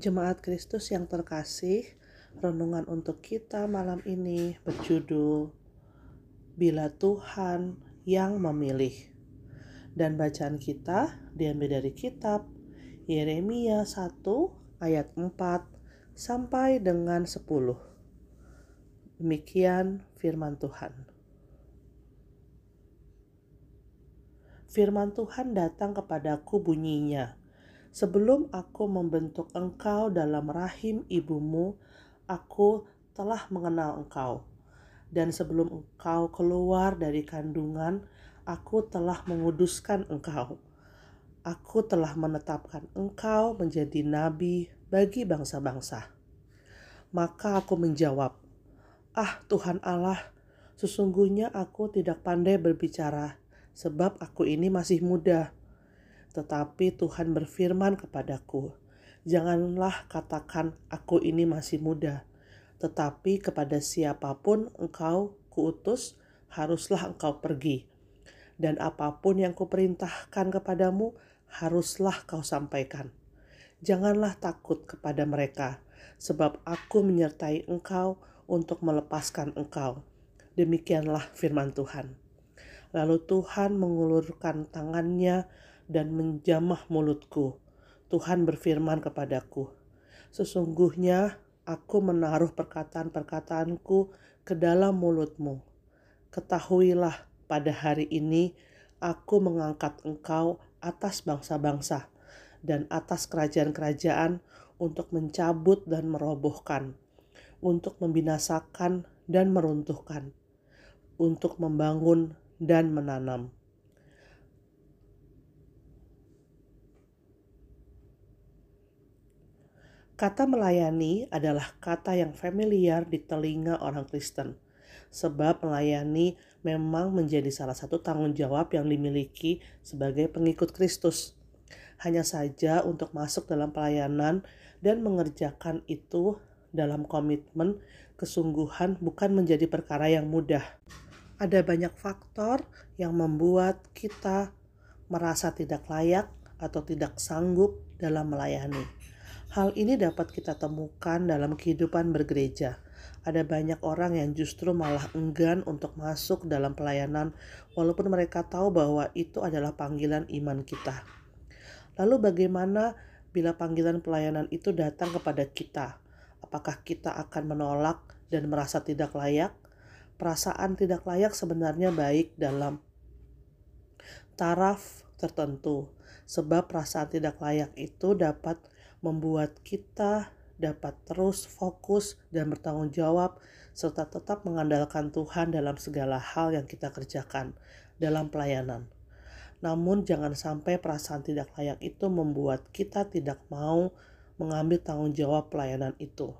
Jemaat Kristus yang terkasih, renungan untuk kita malam ini berjudul Bila Tuhan yang Memilih. Dan bacaan kita diambil dari kitab Yeremia 1 ayat 4 sampai dengan 10. Demikian firman Tuhan. Firman Tuhan datang kepadaku bunyinya, Sebelum aku membentuk engkau dalam rahim ibumu, aku telah mengenal engkau. Dan sebelum engkau keluar dari kandungan, aku telah menguduskan engkau. Aku telah menetapkan engkau menjadi nabi bagi bangsa-bangsa. Maka aku menjawab, "Ah, Tuhan Allah, sesungguhnya aku tidak pandai berbicara, sebab aku ini masih muda." Tetapi Tuhan berfirman kepadaku, Janganlah katakan aku ini masih muda, tetapi kepada siapa pun engkau kuutus, haruslah engkau pergi. Dan apa pun yang kuperintahkan kepadamu, haruslah kau sampaikan. Janganlah takut kepada mereka, sebab aku menyertai engkau untuk melepaskan engkau. Demikianlah firman Tuhan. Lalu Tuhan mengulurkan tangannya dan menjamah mulutku. Tuhan berfirman kepadaku, Sesungguhnya aku menaruh perkataan-perkataanku ke dalam mulutmu. Ketahuilah pada hari ini aku mengangkat engkau atas bangsa-bangsa dan atas kerajaan-kerajaan untuk mencabut dan merobohkan, untuk membinasakan dan meruntuhkan, untuk membangun dan menanam. Kata melayani adalah kata yang familiar di telinga orang Kristen, sebab melayani memang menjadi salah satu tanggung jawab yang dimiliki sebagai pengikut Kristus. Hanya saja untuk masuk dalam pelayanan dan mengerjakan itu dalam komitmen kesungguhan bukan menjadi perkara yang mudah. Ada banyak faktor yang membuat kita merasa tidak layak atau tidak sanggup dalam melayani Hal ini dapat kita temukan dalam kehidupan bergereja. Ada banyak orang yang justru malah enggan untuk masuk dalam pelayanan, walaupun mereka tahu bahwa itu adalah panggilan iman kita. Lalu, bagaimana bila panggilan pelayanan itu datang kepada kita? Apakah kita akan menolak dan merasa tidak layak? Perasaan tidak layak sebenarnya baik dalam taraf tertentu, sebab perasaan tidak layak itu dapat membuat kita dapat terus fokus dan bertanggung jawab serta tetap mengandalkan Tuhan dalam segala hal yang kita kerjakan dalam pelayanan. Namun jangan sampai perasaan tidak layak itu membuat kita tidak mau mengambil tanggung jawab pelayanan itu.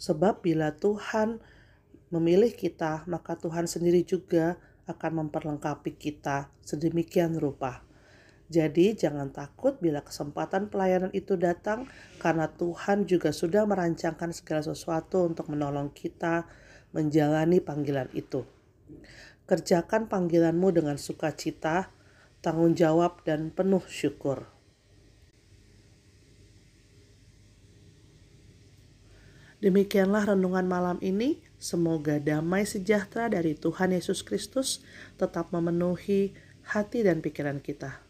Sebab bila Tuhan memilih kita, maka Tuhan sendiri juga akan memperlengkapi kita sedemikian rupa jadi jangan takut bila kesempatan pelayanan itu datang karena Tuhan juga sudah merancangkan segala sesuatu untuk menolong kita menjalani panggilan itu. Kerjakan panggilanmu dengan sukacita, tanggung jawab dan penuh syukur. Demikianlah renungan malam ini. Semoga damai sejahtera dari Tuhan Yesus Kristus tetap memenuhi hati dan pikiran kita.